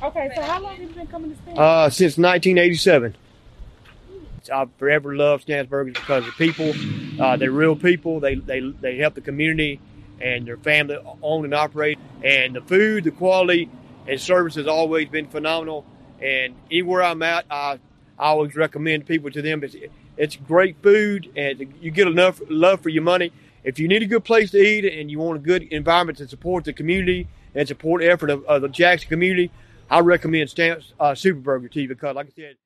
Okay, so how long have you been coming to Stan's? Uh, since 1987. I've forever loved Stan's Burgers because the people, uh, they're real people. They, they, they help the community and their family own and operate. And the food, the quality, and service has always been phenomenal. And anywhere I'm at, I, I always recommend people to them. It's, it's great food and you get enough love for your money. If you need a good place to eat and you want a good environment to support the community and support the effort of, of the Jackson community, I recommend Stamps uh, Super Burger to because, like I said,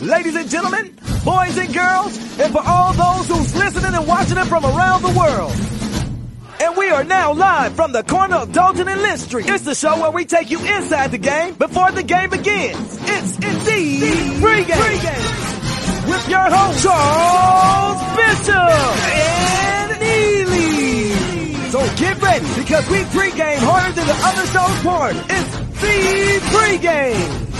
Ladies and gentlemen, boys and girls, and for all those who's listening and watching it from around the world. And we are now live from the corner of Dalton and Lynch Street. It's the show where we take you inside the game before the game begins. It's indeed pregame. pregame. With your host, Charles Bishop and Neely. So get ready because we pregame harder than the other show's part. It's the pregame.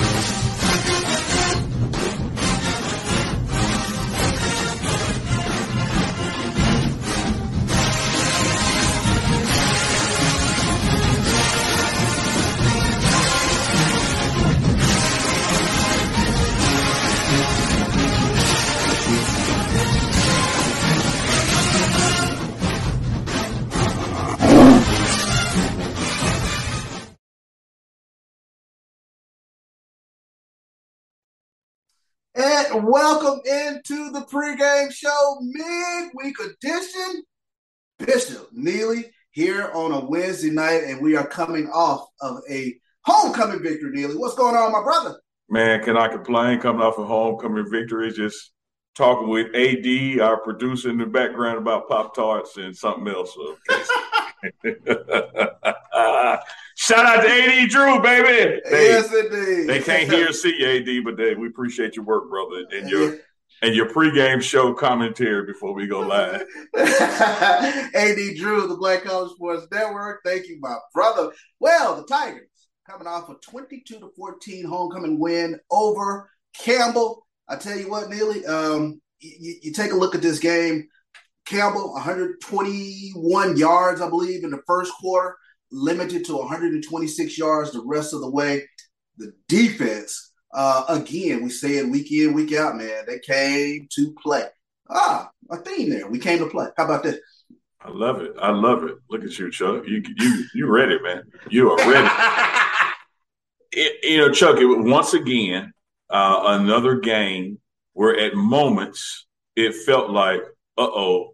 Welcome into the pregame show midweek edition. Bishop Neely here on a Wednesday night, and we are coming off of a homecoming victory. Neely, what's going on, my brother? Man, can I complain? Coming off a homecoming victory, just talking with AD, our producer in the background about Pop Tarts and something else. Shout out to AD Drew, baby. They, yes, indeed. They can't hear or see AD, but they, we appreciate your work, brother, and your and your pregame show commentary before we go live. AD Drew, the Black College Sports Network. Thank you, my brother. Well, the Tigers coming off a 22 to 14 homecoming win over Campbell. I tell you what, Neely, um, you, you take a look at this game. Campbell, 121 yards, I believe, in the first quarter limited to 126 yards the rest of the way. The defense, uh, again, we say it week in, week out, man. They came to play. Ah, a theme there. We came to play. How about this? I love it. I love it. Look at you, Chuck. You you you ready, man? You are ready. it, you know, Chuck. It, once again, uh, another game where at moments it felt like, uh oh,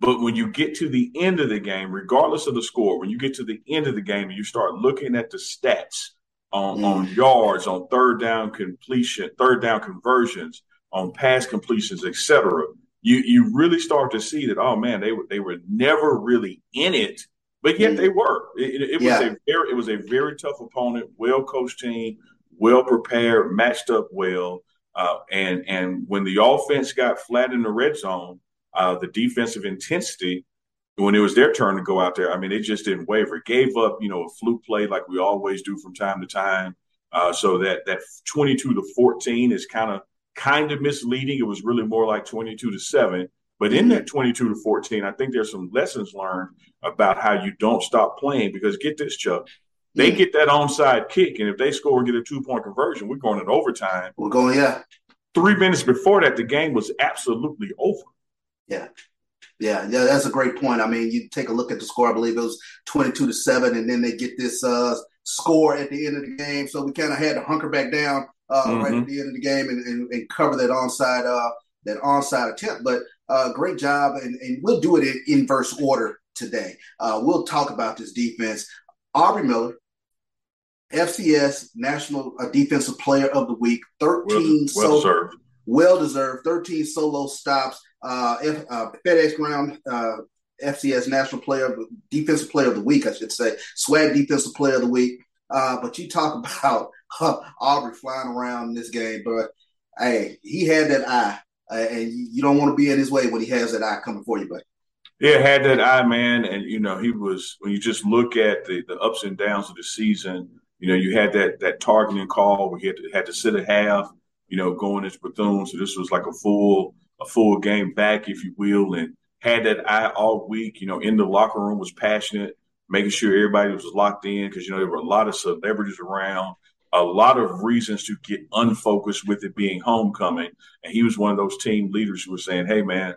but when you get to the end of the game, regardless of the score, when you get to the end of the game and you start looking at the stats on, mm. on yards, on third down completion, third down conversions, on pass completions, etc., you you really start to see that oh man, they were they were never really in it, but yet mm. they were. It, it, it yeah. was a very it was a very tough opponent, well coached team, well prepared, matched up well, uh, and and when the offense got flat in the red zone uh, the defensive intensity when it was their turn to go out there. I mean, it just didn't waver. Gave up, you know, a fluke play like we always do from time to time. Uh, so that that 22 to 14 is kind of kind of misleading. It was really more like 22 to seven. But in that 22 to 14, I think there's some lessons learned about how you don't stop playing. Because get this, Chuck, they get that onside kick, and if they score and get a two point conversion, we're going in overtime. We're going, yeah. Three minutes before that, the game was absolutely over. Yeah. Yeah, yeah, that's a great point. I mean, you take a look at the score. I believe it was twenty-two to seven, and then they get this uh, score at the end of the game. So we kind of had to hunker back down uh, mm-hmm. right at the end of the game and, and, and cover that onside uh, that onside attempt. But uh, great job, and, and we'll do it in inverse order today. Uh, we'll talk about this defense. Aubrey Miller, FCS National uh, Defensive Player of the Week, thirteen well, well so well deserved, thirteen solo stops uh, F, uh, FedEx Ground uh, FCS National Player, Defensive Player of the Week, I should say, SWAC Defensive Player of the Week. Uh, but you talk about uh, Aubrey flying around in this game, but hey, he had that eye, uh, and you don't want to be in his way when he has that eye coming for you, but. Yeah, had that eye, man, and you know he was. When you just look at the the ups and downs of the season, You know, you had that that targeting call where he had to, had to sit a half, you know, going into Bethune. So this was like a full a full game back, if you will, and had that eye all week. You know, in the locker room was passionate, making sure everybody was locked in because you know there were a lot of celebrities around, a lot of reasons to get unfocused with it being homecoming, and he was one of those team leaders who was saying, "Hey, man."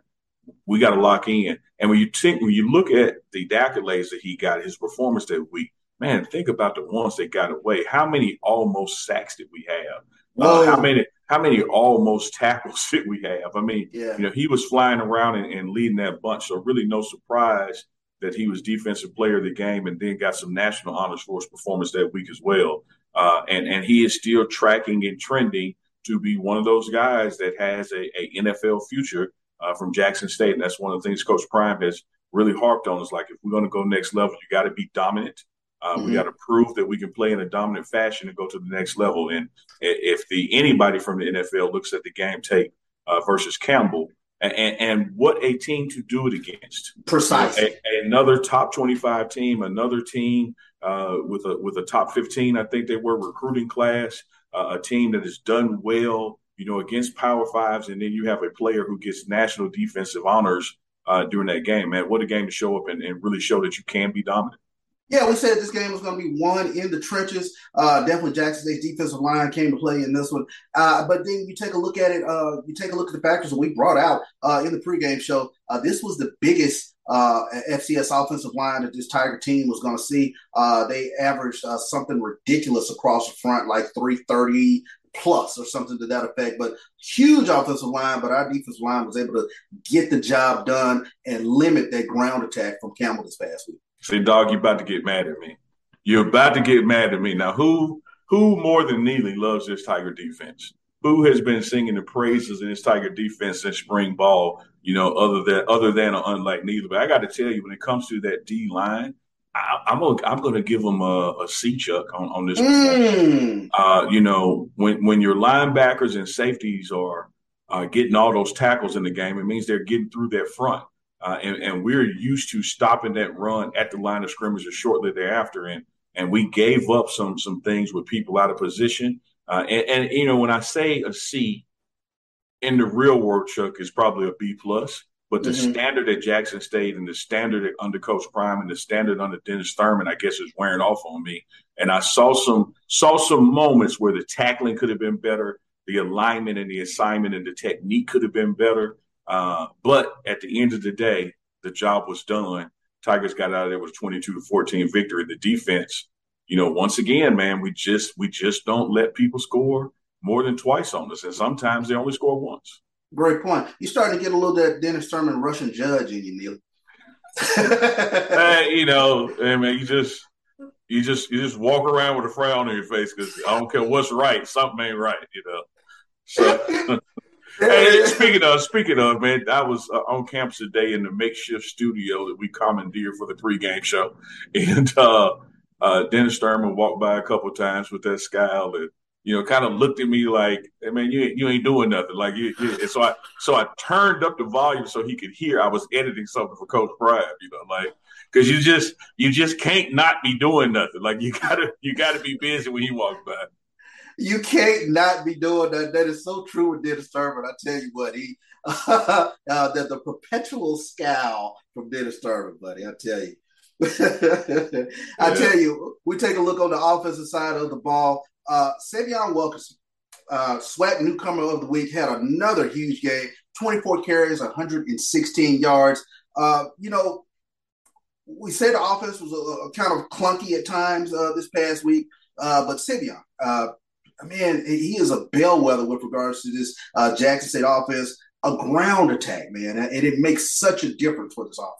We got to lock in, and when you think when you look at the accolades that he got, his performance that week, man, think about the ones that got away. How many almost sacks did we have? Uh, how many how many almost tackles did we have? I mean, yeah. you know, he was flying around and, and, leading that bunch. So really no surprise that he was defensive player of the game and then got some national honors for his performance that week as well. Uh, and, and he is still tracking and trending to be one of those guys that has a, a NFL future uh, from Jackson State. And that's one of the things Coach Prime has really harped on is like, if we're going to go next level, you got to be dominant. Uh, mm-hmm. We got to prove that we can play in a dominant fashion and go to the next level. And if the anybody from the NFL looks at the game tape uh, versus Campbell and, and, what a team to do it against, precisely another top twenty-five team, another team uh, with a with a top fifteen, I think they were recruiting class, uh, a team that has done well, you know, against Power Fives, and then you have a player who gets national defensive honors uh, during that game. Man, what a game to show up and, and really show that you can be dominant. Yeah, we said this game was going to be won in the trenches. Uh, definitely Jackson State's defensive line came to play in this one. Uh, but then you take a look at it. Uh, you take a look at the factors that we brought out uh, in the pregame show. Uh, this was the biggest uh, FCS offensive line that this Tiger team was going to see. they averaged something ridiculous across the front, like 330 plus or something to that effect. But huge offensive line, but our defensive line was able to get the job done and limit that ground attack from Campbell this past week. Say, dog, you're about to get mad at me. You're about to get mad at me. Now, who who more than Neely loves this Tiger defense? Who has been singing the praises in this Tiger defense since spring ball? You know, other than other than or unlike Neely. But I got to tell you, when it comes to that D line, I, am gonna I'm gonna give them a, a C chuck on on this. Mm. Uh, you know, when when your linebackers and safeties are uh, getting all those tackles in the game, it means they're getting through their front. Uh, and, and, we're used to stopping that run at the line of scrimmage or shortly thereafter. And and we gave up some some things with people out of position. Uh, and, and, you know, when I say a C in the real world, Chuck is probably a B plus. But the mm-hmm. standard at Jackson State and the standard at, under Coach Prime and the standard under Dennis Thurman, I guess, is wearing off on me. And I saw some saw some moments where the tackling could have been better, the alignment and the assignment and the technique could have been better. Uh, but at the end of the day, the job was done. Tigers got out of there with 22 to 14 victory. The defense, you know, once again, man, we just we just don't let people score more than twice on us, and sometimes they only score once. Great point. You're starting to get a little that Dennis Thurman Russian judge in you, Neil. hey, you know, I mean, you just you just you just walk around with a frown on your face because I don't care what's right, something ain't right, you know. So hey, speaking of speaking of man, I was uh, on campus today in the makeshift studio that we commandeered for the pregame show, and uh, uh, Dennis Thurman walked by a couple times with that scowl and you know kind of looked at me like, hey, man, you you ain't doing nothing. Like you, you, so I so I turned up the volume so he could hear. I was editing something for Coach Prime, you know, like because you just you just can't not be doing nothing. Like you gotta you gotta be busy when he walks by you can't not be doing that. That is so true with Dennis Thurman. I tell you what, he uh, the, the perpetual scowl from Dennis Thurman, buddy. I tell you. I tell you, we take a look on the offensive side of the ball. Uh, Sy'Veon Wilkerson, uh, newcomer of the week, had another huge game 24 carries, 116 yards. Uh, you know, we say the offense was a, a kind of clunky at times uh, this past week, uh, but Sy'Veon, uh, man, he is a bellwether with regards to this uh, Jackson State offense. A ground attack, man, and it makes such a difference for this offense.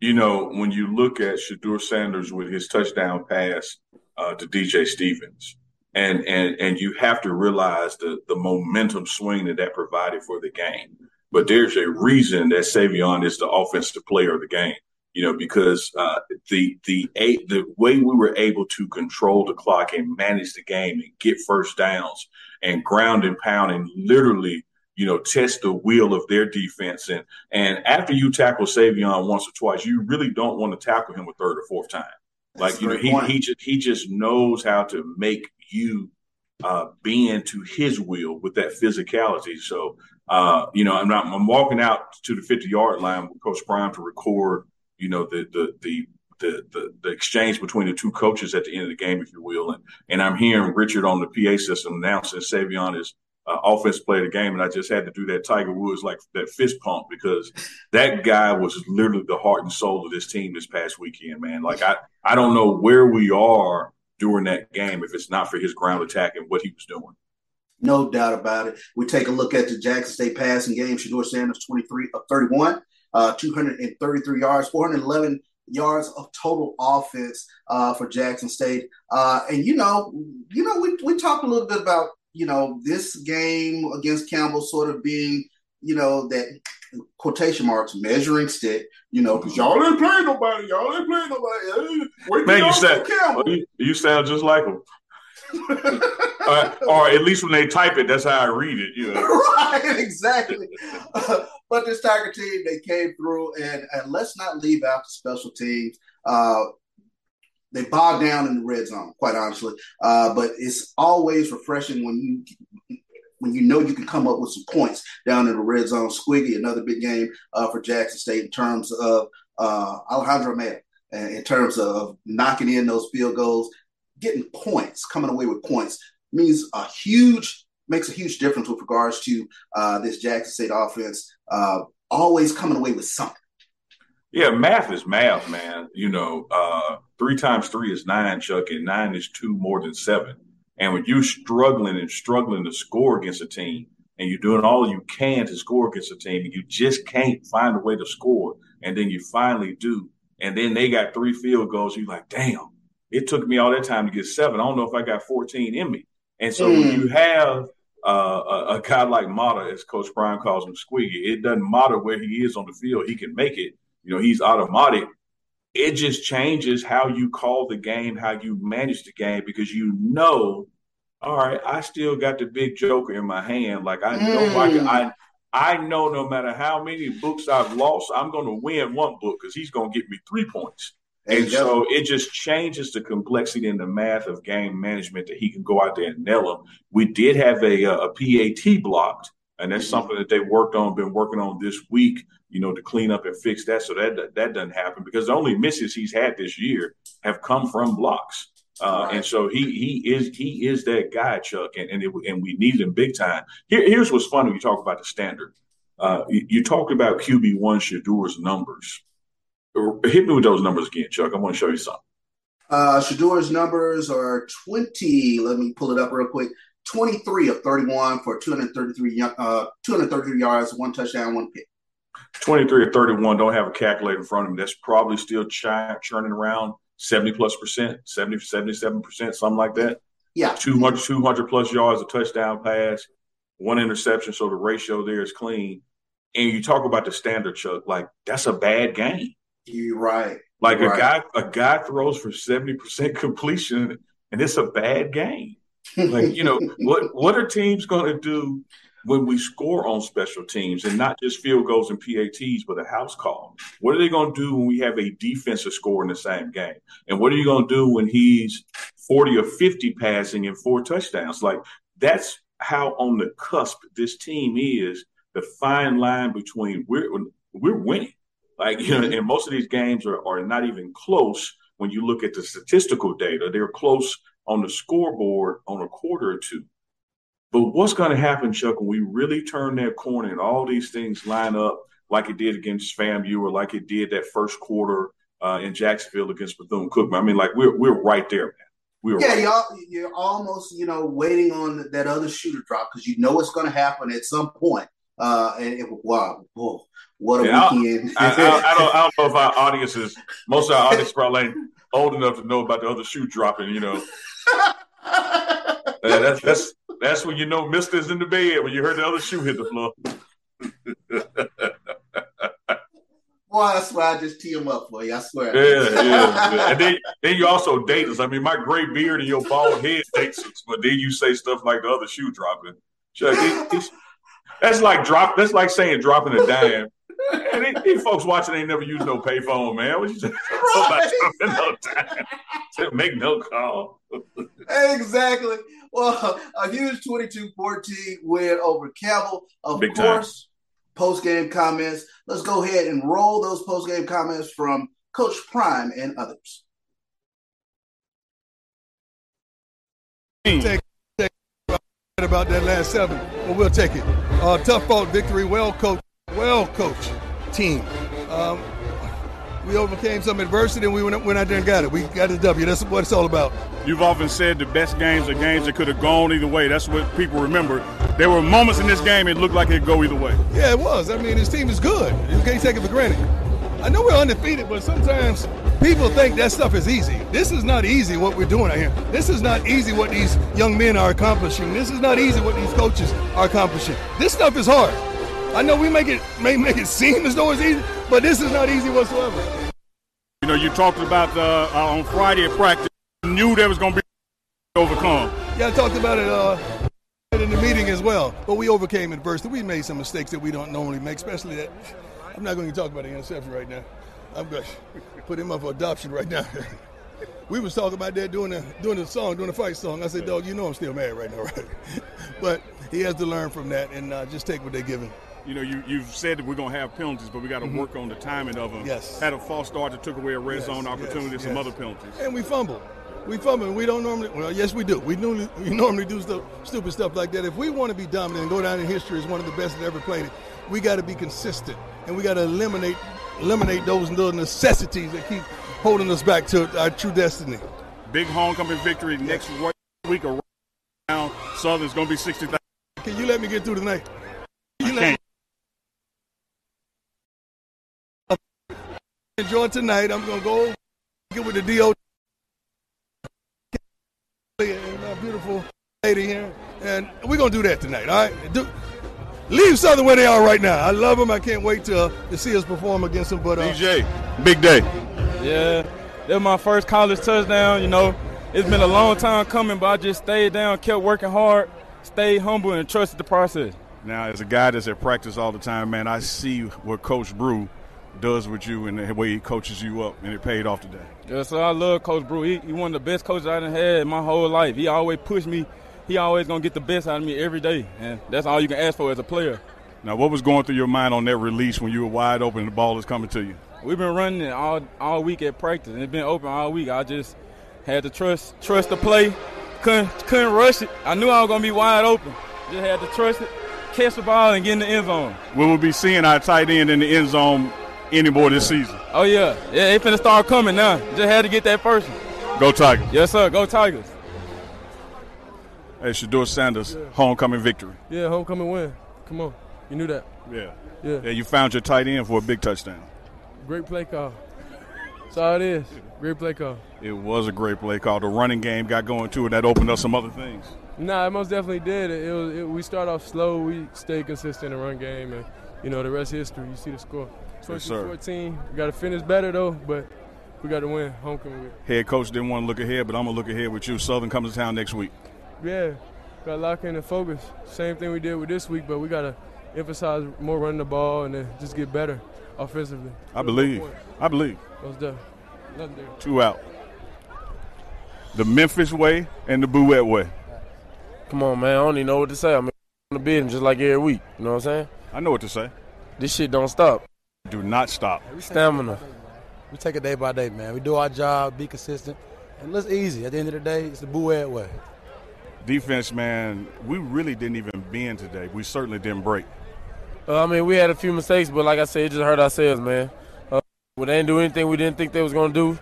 You know, when you look at Shedeur Sanders with his touchdown pass uh, to DJ Stevens, and and and you have to realize the the momentum swing that that provided for the game. But there's a reason that Sy'Veon is the offensive player of the game you know, because uh, the the a, the way we were able to control the clock and manage the game and get first downs and ground and pound and literally, you know, test the wheel of their defense and and after you tackle Sy'Veon once or twice, you really don't want to tackle him a third or fourth time. That's like you know, he point. he just he just knows how to make you uh, bend to his will with that physicality. So uh, you know, I'm not I'm walking out to the 50 yard line with Coach Prime to record, you know, the the the the, the, the exchange between the two coaches at the end of the game, if you will. And, and I'm hearing Richard on the PA system announcing Sy'Veon is uh, offense play of the game. And I just had to do that Tiger Woods, like that fist pump, because that guy was literally the heart and soul of this team this past weekend, man. Like, I, I don't know where we are during that game if it's not for his ground attack and what he was doing. No doubt about it. We take a look at the Jackson State passing game. Shedeur Sanders, 23 of 31, uh, 233 yards, 411 yards of total offense uh, for Jackson State. Uh, and you know, you know, we we talked a little bit about you know this game against Campbell sort of being you know that quotation marks measuring stick. You know, because y'all ain't playing nobody. Y'all ain't playing nobody. Wait Man, you sound you, you sound just like them. Uh, or at least when they type it, that's how I read it. Know? right, exactly. Uh, but this Tiger team, they came through, and, and let's not leave out the special teams. Uh, they bogged down in the red zone, quite honestly. Uh, but it's always refreshing when you when you know you can come up with some points down in the red zone. Squiggy, another big game uh, for Jackson State in terms of uh, Alejandro Mata, in terms of knocking in those field goals, getting points, coming away with points means a huge makes a huge difference with regards to uh, this Jackson State offense. Uh, always coming away with something. Yeah, math is math, man. You know, uh, three times three is nine, Chuck, and nine is two more than seven. And when you're struggling and struggling to score against a team, and you're doing all you can to score against a team, and you just can't find a way to score, and then you finally do, and then they got three field goals, you're like, damn, it took me all that time to get seven. I don't know if I got 14 in me. And so mm. when you have uh, a, a, guy like Mata, as Coach Prime calls him, Squiggy, it doesn't matter where he is on the field, he can make it. You know, he's automatic. It just changes how you call the game, how you manage the game, because you know, all right, I still got the big joker in my hand. Like I know mm. I, can, I I know no matter how many books I've lost, I'm going to win one book because he's going to get me three points. And so it just changes the complexity and the math of game management that he can go out there and nail them. We did have a, a PAT blocked, and that's mm-hmm. something that they worked on, been working on this week, you know, to clean up and fix that. So that that doesn't happen because the only misses he's had this year have come from blocks. Uh, right. And so he he is he is that guy, Chuck, and and, it, and we need him big time. Here, here's what's funny: when you talk about the standard. Uh, you, you talked about QB one Shedeur's numbers. Hit me with those numbers again, Chuck. I want to show you something. Uh, Shedeur's numbers are 20. Let me pull it up real quick. 23 of 31 for 233, uh, 233 yards, one touchdown, one pick. 23 of 31 don't have a calculator in front of me. That's probably still ch- churning around 70 plus percent, 70, 77 percent, something like that. Yeah. 200, 200 plus yards, a touchdown pass, one interception. So the ratio there is clean. And you talk about the standard, Chuck, like that's a bad game. You're right. Like You're a right. guy, a guy throws for seventy percent completion, and it's a bad game. Like you know, what what are teams going to do when we score on special teams and not just field goals and PATs, but a house call? What are they going to do when we have a defensive score in the same game? And what are you going to do when he's 40 or 50 passing and four touchdowns? Like that's how on the cusp this team is the fine line between we're we're winning like, you know, and most of these games are, are not even close when you look at the statistical data. They're close on the scoreboard on a quarter or two. But what's going to happen, Chuck, when we really turn that corner and all these things line up like it did against FAMU or like it did that first quarter uh, in Jacksonville against Bethune Cookman? I mean, like we're we're right there, man. We yeah, right. y'all, you're almost you know waiting on that other shooter drop because you know it's going to happen at some point. Uh, and it, wow, whoa, what a yeah, weekend! I, I, I, don't, I don't know if our audience is most of our audience probably ain't old enough to know about the other shoe dropping. You know, that's that's that's when you know Mister's in the bed when you heard the other shoe hit the floor. Boy, I swear I just tee him up for you. I swear. Yeah, yeah, yeah. And then, then you also date us. I mean, my gray beard and your bald head dates us, but then you say stuff like the other shoe dropping. Chuck, he, that's like drop. That's like saying dropping a dime And these, these folks watching ain't never used no payphone, man. What you just right. no time to make no call. exactly. Well, a huge 22-14 win over Campbell. Of Big course, post-game comments. Let's go ahead and roll those post-game comments from Coach Prime and others. Take, take about that last seven, but we'll take it. Uh, tough fought victory, well coached, well coached team. Um, we overcame some adversity and we went, went out there and got it. We got the W. That's what it's all about. You've often said the best games are games that could have gone either way. That's what people remember. There were moments in this game it looked like it'd go either way. Yeah, it was. I mean, this team is good. You can't take it for granted. I know we're undefeated, but sometimes people think that stuff is easy. This is not easy what we're doing out here. This is not easy what these young men are accomplishing. This is not easy what these coaches are accomplishing. This stuff is hard. I know we make it may make it seem as though it's easy, but this is not easy whatsoever. You know, you talked about uh, uh, on Friday at practice. You knew there was going to be overcome. Yeah, I talked about it uh, in the meeting as well. But we overcame adversity. We made some mistakes that we don't normally make, especially that I'm not going to talk about the interception right now. I'm going to put him up for adoption right now. we was talking about that doing the doing the song, doing the fight song. I said, dog, you know I'm still mad right now, right? but he has to learn from that and uh, just take what they give him. You know, you, you've said that we're going to have penalties, but we got to mm-hmm. work on the timing of them. Yes. Had a false start that took away a red yes, zone opportunity, yes, some yes. other penalties. And we fumbled. We fumble. We don't normally. Well, yes, we do. We normally we normally do stuff, stupid stuff like that. If we want to be dominant and go down in history as one of the best that ever played it, we got to be consistent and we got to eliminate eliminate those little necessities that keep holding us back to our true destiny. Big homecoming victory next week around Southern's going to be sixty thousand. Can you let me get through tonight? You I can't. Enjoy tonight. I'm gonna go get with the DO and my beautiful lady here, and we're gonna do that tonight. All right, do, leave Southern where they are right now. I love them. I can't wait to, uh, to see us perform against them. But uh, DJ, big day. Yeah, that was my first college touchdown. You know, it's been a long time coming, but I just stayed down, kept working hard, stayed humble, and trusted the process. Now, as a guy that's at practice all the time, man, I see what Coach Brew does with you and the way he coaches you up, and it paid off today. Yeah, so I love Coach Brew. He, he one of the best coaches I have had my whole life. He always pushed me. He always gonna get the best out of me every day, and that's all you can ask for as a player. Now, what was going through your mind on that release when you were wide open and the ball is coming to you? We've been running it all all week at practice, and it's been open all week. I just had to trust trust the play. Couldn't couldn't rush it. I knew I was gonna be wide open. Just had to trust it, catch the ball, and get in the end zone. We will be seeing our tight end in the end zone anymore this season. Oh yeah, yeah, they finna start coming now. Just had to get that first one. Go Tigers. Yes, sir. Go Tigers. Hey, Shedeur Sanders, yeah. homecoming victory. Yeah, homecoming win. Come on, you knew that. Yeah. Yeah. Yeah, you found your tight end for a big touchdown. Great play call. That's all it is. Great play call. It was a great play call. The running game got going too, and that opened up some other things. Nah, it most definitely did. It, it was. It, we start off slow. We stay consistent in the run game, and you know the rest history. You see the score. 2014. we got to finish better though, but we got to win homecoming. Head coach didn't want to look ahead, but I'm gonna look ahead with you. Southern comes to town next week. Yeah, got to lock in and focus. Same thing we did with this week, but we got to emphasize more running the ball and then just get better offensively. I believe. I believe. Those done. Nothing there. Two out. The Memphis way and the Bouette way. Come on, man. I don't even know what to say. I'm in the business just like every week. You know what I'm saying? I know what to say. This shit don't stop. Do not stop. Stamina. We take it day by day, man. We do our job, be consistent, and it's easy. At the end of the day, it's the Bouette way. Defense, man, we really didn't even bend today. We certainly didn't break. Uh, I mean, we had a few mistakes, but like I said, it just hurt ourselves, man. Uh, we didn't do anything we didn't think they was going to do.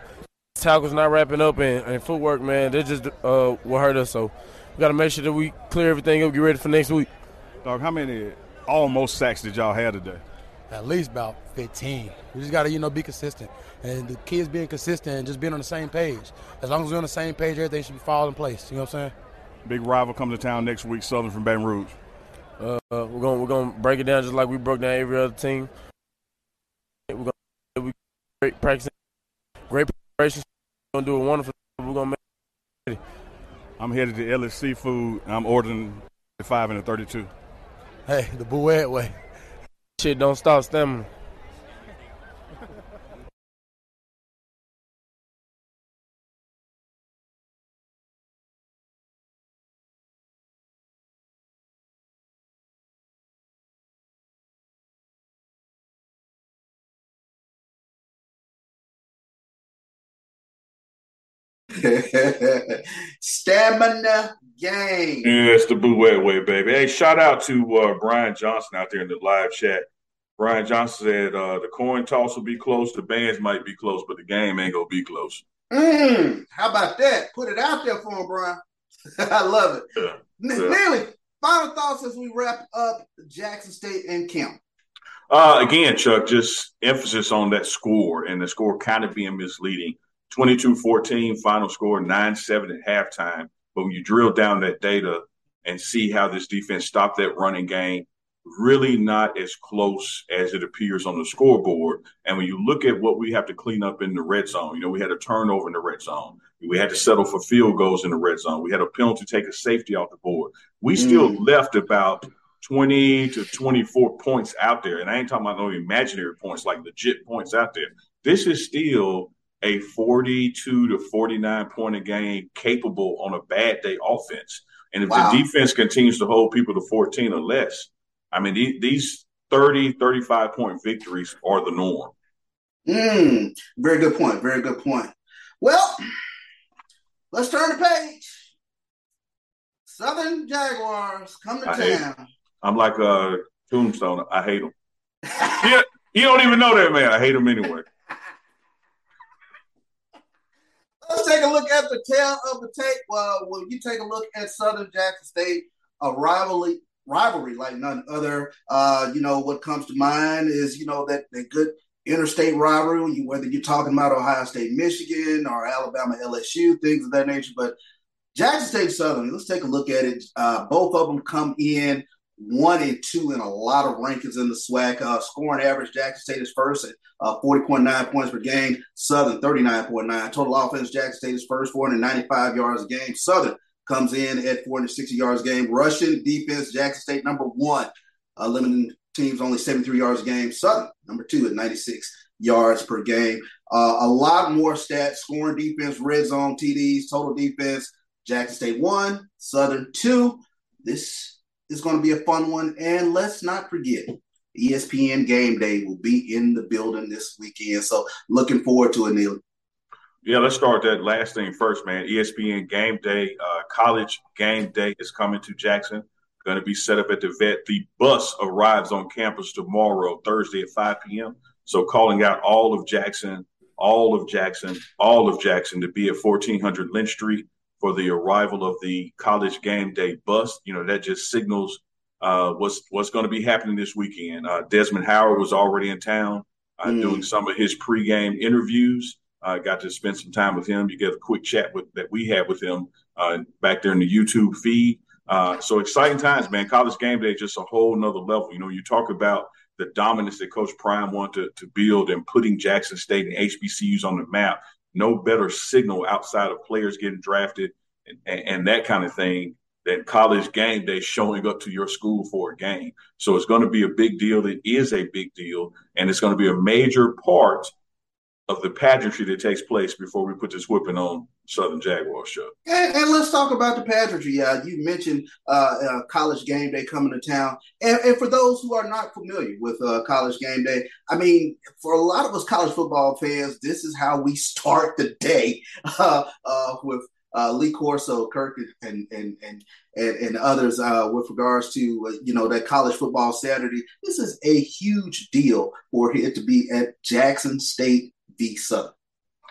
Tackles not wrapping up and, and footwork, man, they just uh, will hurt us. So we got to make sure that we clear everything up, get ready for next week. Dog, how many almost sacks did y'all have today? At least about 15. We just got to, you know, be consistent. And the kids being consistent and just being on the same page. As long as we're on the same page, everything should be falling in place. You know what I'm saying? Big rival coming to town next week, Southern from Baton Rouge. Uh, we're gonna we're gonna break it down just like we broke down every other team. We're gonna we great practice, great preparation. We're gonna do a wonderful. We're gonna make. It. I'm headed to Ellis Seafood. I'm ordering the five and the thirty-two. Hey, the Bouette way. Shit don't stop stamina. Stamina game. Yeah, it's the Boo Way, baby. Hey, shout out to uh, Brian Johnson out there in the live chat. Brian Johnson said uh, the coin toss will be close, the bands might be close, but the game ain't gonna be close. Mm, how about that? Put it out there for him, Brian. I love it. Yeah. N- yeah. Neely final thoughts as we wrap up Jackson State and Kemp. Uh, again, Chuck, just emphasis on that score and the score kind of being misleading. 22-14 final score, 9-7 at halftime. But when you drill down that data and see how this defense stopped that running game, really not as close as it appears on the scoreboard. And when you look at what we have to clean up in the red zone, you know, we had a turnover in the red zone. We had to settle for field goals in the red zone. We had a penalty take a safety off the board. We still mm. left about 20 to 24 points out there. And I ain't talking about no imaginary points, like legit points out there. This is still a 42 to 49 point a game capable on a bad day offense. And if wow. the defense continues to hold people to 14 or less, I mean, these 30, 35 point victories are the norm. Mm, very good point. Very good point. Well, let's turn the page. Southern Jaguars come to I town. I'm like a tombstone. I hate them. yeah, you don't even know that man. I hate him anyway. Let's take a look at the tail of the tape. Well, when you take a look at Southern Jackson State, a rivalry rivalry like none other. Uh, you know, what comes to mind is, you know, that, that good interstate rivalry, whether you're talking about Ohio State, Michigan, or Alabama, LSU, things of that nature. But Jackson State Southern, let's take a look at it. Uh, both of them come in one and two in a lot of rankings in the SWAC. Uh, scoring average, Jackson State is first at uh, 40.9 points per game. Southern, 39.9. Total offense, Jackson State is first, 495 yards a game. Southern comes in at 460 yards a game. Rushing defense, Jackson State number one, uh, limiting teams only 73 yards a game. Southern number two at 96 yards per game. Uh, a lot more stats: scoring defense, red zone TDs, total defense. Jackson State one, Southern two. This is going to be a fun one, and let's not forget. ESPN Game Day will be in the building this weekend, so looking forward to it, Neil. Yeah, let's start that last thing first, man. ESPN Game Day, uh, College Game Day is coming to Jackson. Going to be set up at the vet. The bus arrives on campus tomorrow, Thursday at 5 p.m. So, calling out all of Jackson, all of Jackson, all of Jackson to be at 1400 Lynch Street for the arrival of the College Game Day bus. You know, that just signals uh, what's what's going to be happening this weekend. Uh, Desmond Howard was already in town uh, mm. doing some of his pregame interviews. I got to spend some time with him. You get a quick chat with that we had with him uh, back there in the YouTube feed. Uh, so exciting times, man. College game day just a whole nother level. You know, you talk about the dominance that Coach Prime wanted to, to build and putting Jackson State and HBCUs on the map. No better signal outside of players getting drafted and, and, that kind of thing than college game day showing up to your school for a game. So it's going to be a big deal. It is a big deal, and it's going to be a major part of the pageantry that takes place before we put this whipping on Southern Jaguar show. And, and, let's talk about the pageantry. Uh, you mentioned uh, uh, college game day coming to town. And, and, for those who are not familiar with uh, college game day, I mean, for a lot of us college football fans, this is how we start the day uh, uh, with Lee Corso, Kirk, and and and and, and others with regards to you know that college football Saturday. This is a huge deal for it to be at Jackson State visa.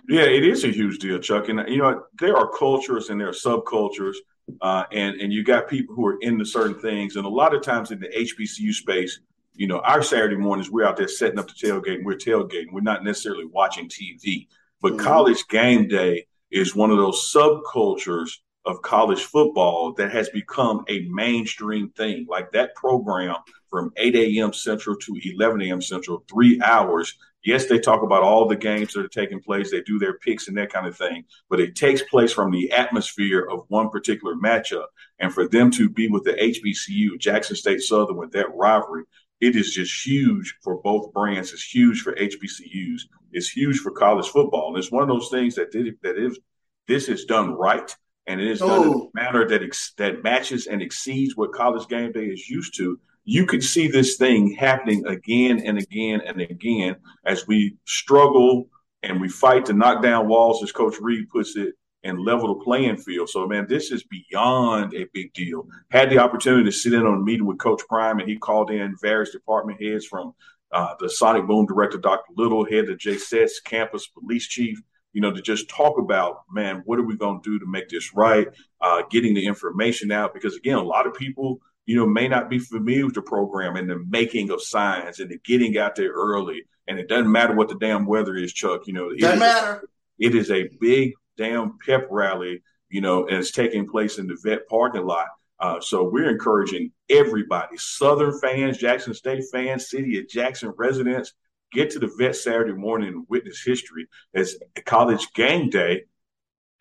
Yeah, it is a huge deal, Chuck. And you know, there are cultures and there are subcultures, uh, and and you got people who are into certain things. And a lot of times in the HBCU space, you know, our Saturday mornings we're out there setting up the tailgate. And we're tailgating. We're not necessarily watching TV. But mm-hmm. college game day is one of those subcultures of college football that has become a mainstream thing. Like that program from 8 a.m. Central to 11 a.m. Central, three hours Yes, they talk about all the games that are taking place. They do their picks and that kind of thing, but it takes place from the atmosphere of one particular matchup. And for them to be with the HBCU, Jackson State Southern, with that rivalry, it is just huge for both brands. It's huge for HBCUs. It's huge for college football. And it's one of those things that did, that is this is done right, and it is done in a oh. manner that ex, that matches and exceeds what college game day is used to you could see this thing happening again and again and again as we struggle and we fight to knock down walls, as Coach Reed puts it, and level the playing field. So, man, this is beyond a big deal. Had the opportunity to sit in on a meeting with Coach Prime, and he called in various department heads from uh, the Sonic Boom director, Dr. Little, head of JSET's campus police chief, you know, to just talk about, man, what are we going to do to make this right? Uh, getting the information out because, again, a lot of people, you know, may not be familiar with the program and the making of signs and the getting out there early. And it doesn't matter what the damn weather is, Chuck. You know, doesn't matter. It is a big damn pep rally, you know, and it's taking place in the vet parking lot. Uh, so we're encouraging everybody, Southern fans, Jackson State fans, City of Jackson residents, get to the vet Saturday morning and witness history as college game day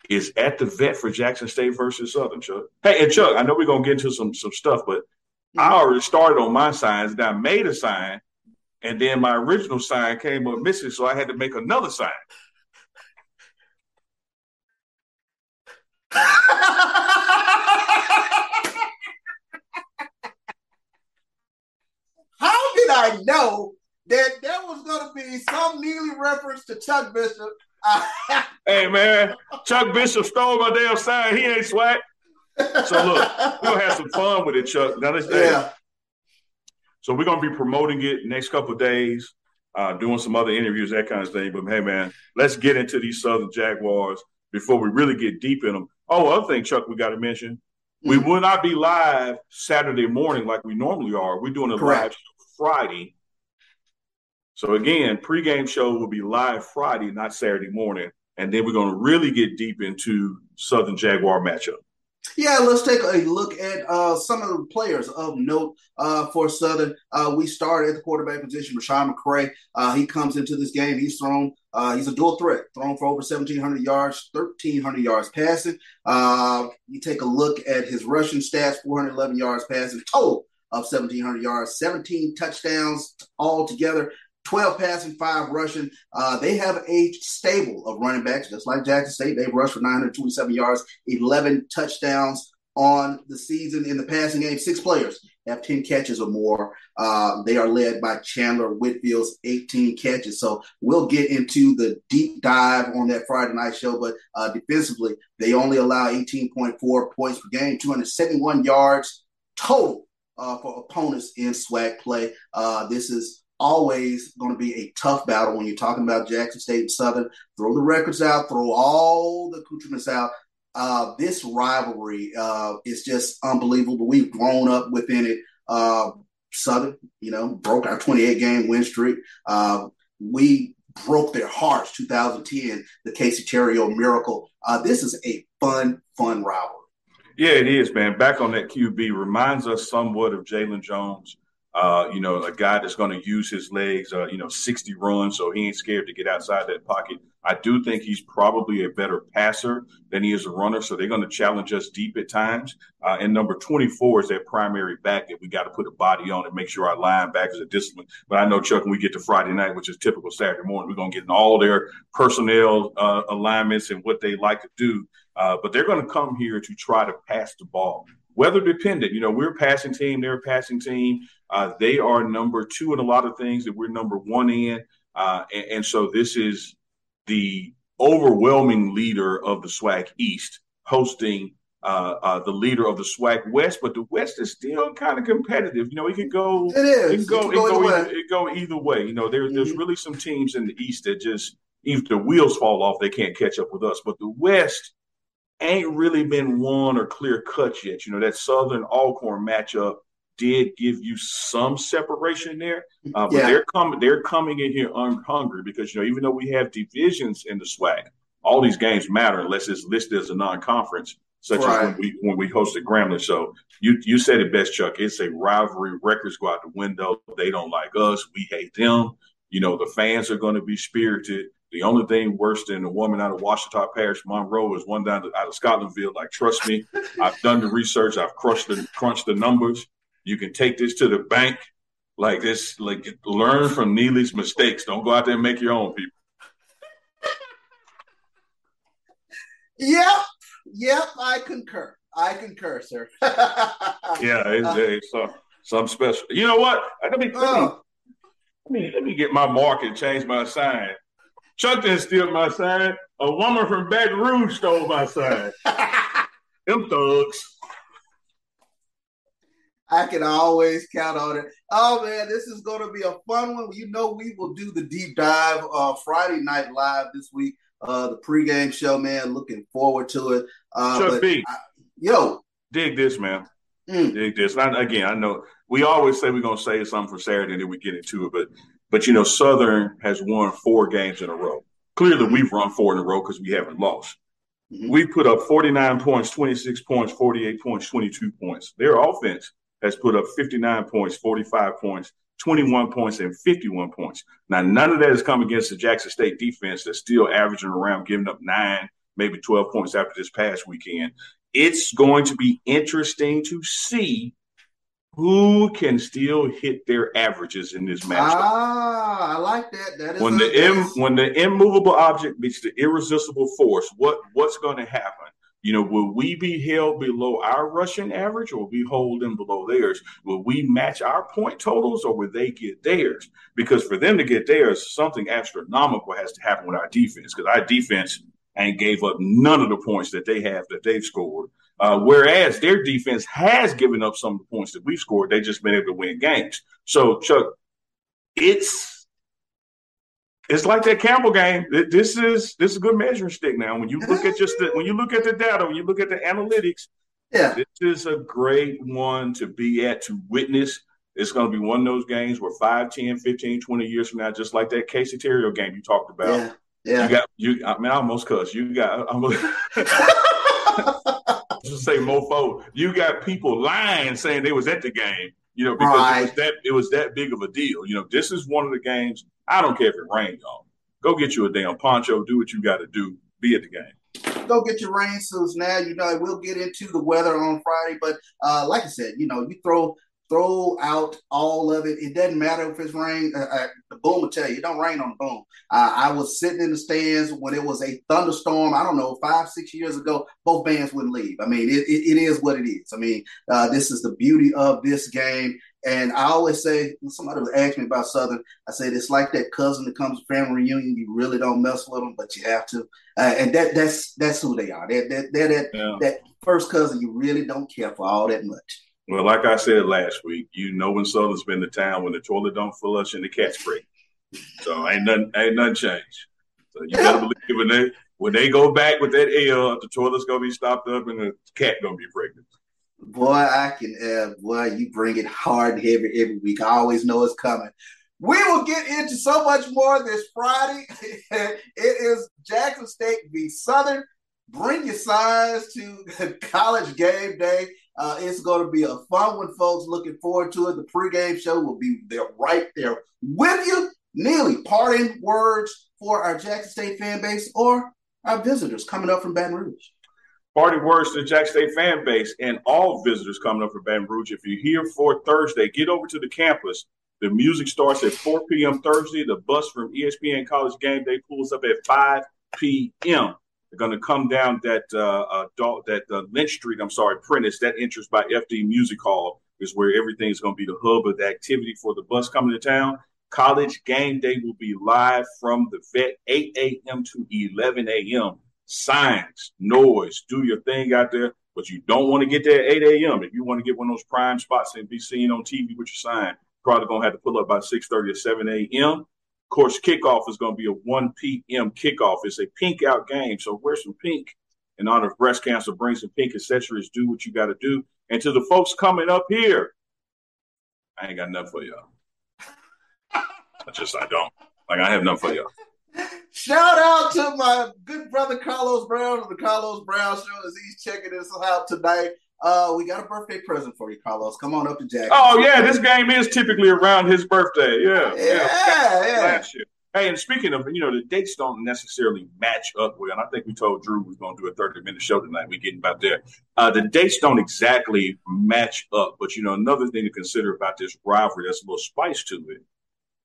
is at the vet for Jackson State versus Southern, Chuck. Hey, and Chuck, I know we're gonna get into some some stuff, but I mm-hmm. already started on my signs and I made a sign, and then my original sign came up missing, so I had to make another sign. How did I know that there was going to be some Neely reference to Chuck Bishop? hey man, Chuck Bishop stole my damn sign. He ain't swag. So look, we're gonna have some fun with it, Chuck. Now this day. Yeah. So we're gonna be promoting it next couple days, uh, doing some other interviews, that kind of thing. But hey man, let's get into these Southern Jaguars before we really get deep in them. Oh, other thing, Chuck, we got to mention, mm-hmm. we will not be live Saturday morning like we normally are. We're doing a Correct. live Friday so again, pregame show will be live Friday, not Saturday morning, and then we're going to really get deep into Southern Jaguar matchup. Yeah, let's take a look at uh, some of the players of note uh, for Southern. Uh, we started at the quarterback position, Rashawn McCray. Uh, he comes into this game. He's thrown. Uh, he's a dual threat, thrown for over 1,700 yards, 1,300 yards passing. Uh, you take a look at his rushing stats, 411 yards passing, total of 1,700 yards, 17 touchdowns altogether. 12 passing, five rushing. Uh, they have a stable of running backs, just like Jackson State. They rushed for 927 yards, 11 touchdowns on the season in the passing game. Six players have 10 catches or more. Uh, they are led by Chandler Whitfield's 18 catches. So we'll get into the deep dive on that Friday night show. But uh, defensively, they only allow 18.4 points per game, 271 yards total uh, for opponents in SWAC play. Uh, this is always going to be a tough battle when you're talking about Jackson State and Southern. Throw the records out, throw all the accoutrements out. Uh, this rivalry uh, is just unbelievable. We've grown up within it. Uh, Southern, you know, broke our 28 game win streak. Uh, we broke their hearts 2010, the Casey Therriault miracle. Uh, this is a fun, fun rivalry. Yeah, it is, man. Back on that QB reminds us somewhat of Jalon Jones uh, you know, a guy that's going to use his legs, uh, you know, 60 runs, so he ain't scared to get outside that pocket. I do think he's probably a better passer than he is a runner, so they're going to challenge us deep at times. Uh, and number 24 is that primary back that we got to put a body on and make sure our linebackers are disciplined. But I know, Chuck, when we get to Friday night, which is typical Saturday morning, we're going to get in all their personnel uh, alignments and what they like to do. Uh, but they're going to come here to try to pass the ball weather dependent. You know, we're a passing team, they're a passing team. Uh, they are number two in a lot of things that we're number one in. Uh, and, and, so this is the overwhelming leader of the SWAC East hosting uh, uh the leader of the SWAC West, but the West is still kind of competitive. You know, it can go. It is. It can go. It, go, go either, it go either way. You know, there, mm-hmm. there's really some teams in the East that just, if the wheels fall off, they can't catch up with us. But the West ain't really been won or clear cut yet. You know, that Southern Alcorn matchup did give you some separation there, uh, but yeah. they're coming. They're coming in here hungry because you know even though we have divisions in the SWAC, all these games matter unless it's listed as a non-conference, such right. as when we when we hosted Grambling. So you you said it best, Chuck. It's a rivalry. Records go out the window. They don't like us. We hate them. You know the fans are going to be spirited. The only thing worse than a woman out of Ouachita Parish, Monroe, is one down to, out of Scotlandville. Like, trust me, I've done the research. I've crushed the crunched the numbers. You can take this to the bank. Like this, like learn from Neely's mistakes. Don't go out there and make your own people. Yep, yep, I concur. I concur, sir. yeah, it's, it's uh, something special. You know what? Let me, let me, let me let me get my mark and change my sign Chuck didn't steal my sign. A woman from Baton Rouge stole my sign. Them thugs. I can always count on it. Oh man, this is going to be a fun one. You know, we will do the deep dive uh, Friday night live this week. Uh, the pregame show, man. Looking forward to it. Uh, Chuck B. I, yo, dig this, man. Mm. Dig this. I, again, I know we always say we're going to say something for Saturday, and then we get into it. But, but you know, Southern has won four games in a row. Clearly, mm-hmm. we've run four in a row because we haven't lost. Mm-hmm. We put up 49 points, 26 points, 48 points, 22 points. Their offense has put up 59 points, 45 points, 21 points, and 51 points. Now, none of that has come against the Jackson State defense that's still averaging around giving up nine, maybe 12 points after this past weekend. It's going to be interesting to see who can still hit their averages in this matchup. Ah, I like that. That is when the Im, when the immovable object meets the irresistible force. What what's going to happen? You know, will we be held below our rushing average or will we hold them below theirs? Will we match our point totals or will they get theirs? Because for them to get theirs, something astronomical has to happen with our defense because our defense ain't gave up none of the points that they have that they've scored. Uh, whereas their defense has given up some of the points that we've scored, they just been able to win games. So, Chuck, it's it's like that Campbell game. This is this is a good measuring stick now. When you look at just the when you look at the data, when you look at the analytics, yeah, this is a great one to be at to witness. It's going to be one of those games where 5, 10, 15, 20 years from now, just like that Casey Therriault game you talked about. Yeah. Yeah. You got you I mean I almost cuss. You got I'm just say mofo. You got people lying saying they was at the game, you know, because right. it was that it was that big of a deal. You know, this is one of the games I don't care if it rains, y'all. Go get you a damn poncho. Do what you got to do. Be at the game. Go get your rain suits now. You know we'll get into the weather on Friday, but uh, like I said, you know you throw throw out all of it. It doesn't matter if it's rain. Uh, uh, the boom will tell you it don't rain on the boom. Uh, I was sitting in the stands when it was a thunderstorm. I don't know five six years ago. Both bands wouldn't leave. I mean, it, it, it is what it is. I mean, uh, this is the beauty of this game. And I always say, when somebody would ask me about Southern, I said it's like that cousin that comes to family reunion. You really don't mess with them, but you have to. Uh, and that that's that's who they are. They're, they're, they're that yeah. that first cousin you really don't care for all that much. Well, like I said last week, you know when Southern's been to town when the toilet don't flush and the cat's break. So ain't nothing ain't nothing changed. So you better believe when they when they go back with that L, the toilet's gonna be stopped up and the cat gonna be pregnant. Boy, I can, uh, boy, you bring it hard and heavy every week. I always know it's coming. We will get into so much more this Friday. it is Jackson State v. Southern. Bring your signs to college game day. Uh, it's going to be a fun one, folks. Looking forward to it. The pregame show will be there right there with you. Neely, parting words for our Jackson State fan base or our visitors coming up from Baton Rouge. Party words to the Jack State fan base and all visitors coming up from Baton Rouge. If you're here for Thursday, get over to the campus. The music starts at 4 p.m. Thursday. The bus from ESPN College Game Day pulls up at 5 p.m. Going to come down that uh, adult, that uh, Lynch Street. I'm sorry, Prentice. That entrance by FD Music Hall is where everything's going to be the hub of the activity for the bus coming to town. College Game Day will be live from the vet 8 a.m. to 11 a.m signs, noise, do your thing out there. But you don't want to get there at 8 a.m. If you want to get one of those prime spots and be seen on TV with your sign, probably gonna have to pull up by 6:30 or 7 a.m. Of course, kickoff is gonna be a 1 p.m. kickoff. It's a pink out game, so wear some pink in honor of breast cancer. Bring some pink accessories. Do what you got to do. And to the folks coming up here, I ain't got nothing for y'all. I just I don't like I have nothing for y'all. Shout out to my good brother Carlos Brown of the Carlos Brown Show as he's checking us out tonight. Uh, we got a birthday present for you, Carlos. Come on up to Jack. Oh yeah, this game is typically around his birthday. Yeah, yeah, yeah. yeah. Last year. Hey, and speaking of, you know, the dates don't necessarily match up well. And I think we told Drew we are going to do a 30 minute show tonight. We're getting about there. Uh, the dates don't exactly match up. But, you know, another thing to consider about this rivalry, that's a little spice to it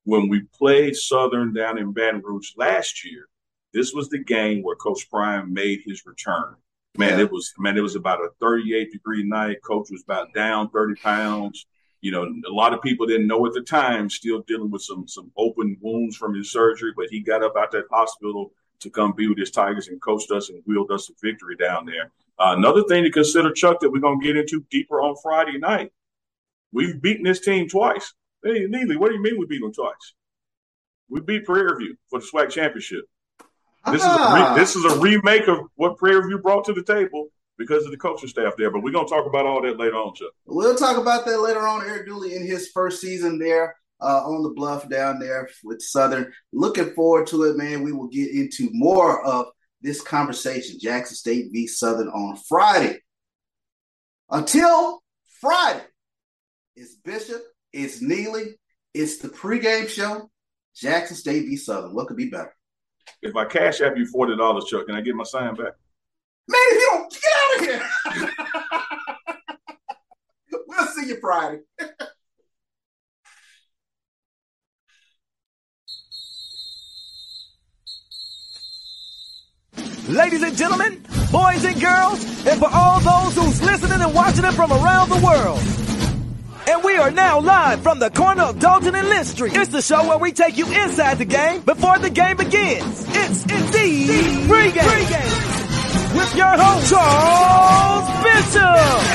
when we played Southern down in Baton Rouge last year, this was the game where Coach Prime made his return. Man, yeah. it was man, it was about a 38 degree night. Coach was about down 30 pounds. you know, a lot of people didn't know at the time, still dealing with some some open wounds from his surgery, but he got up out that hospital to come be with his Tigers and coached us and wheeled us a victory down there. Uh, another thing to consider, Chuck, that we're going to get into deeper on Friday night. We've beaten this team twice. Hey, Neely, what do you mean we beat them twice? We beat Prairie View for the SWAC championship. This ah. is a re- ah. this is a remake of what Prairie View brought to the table because of the coaching staff there. But we're gonna talk about all that later on, Chuck. We'll talk about that later on. Eric Dooley in his first season there uh, on the bluff down there with Southern. Looking forward to it, man. We will get into more of this conversation, Jackson State v Southern on Friday. Until Friday, it's Bishop, it's Neely, it's the pregame show. Jackson State v Southern. What could be better? If I cash app you forty dollars, Chuck, can I get my sign back? Man, if you don't get out of here. we'll see you Friday. Ladies and gentlemen, boys and girls, and for all those who's listening and watching it from around the world. And we are now live from the corner of Dalton and Lynch Street. It's the show where we take you inside the game before the game begins. It's indeed pregame. pregame. With your host, Charles Bishop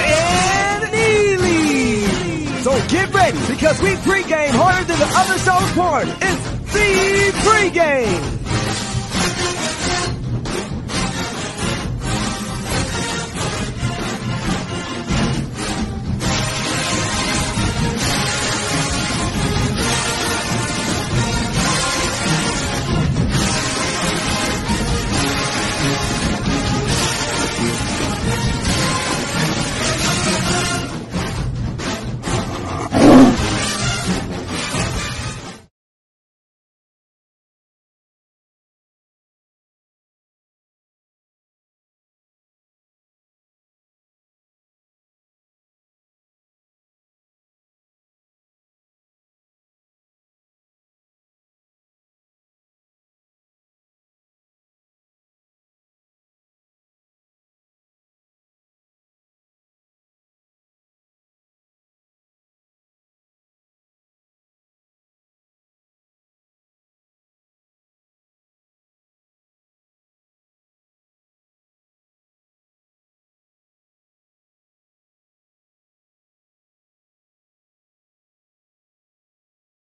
and Neely. So get ready because we pregame harder than the other show's part. It's the pregame.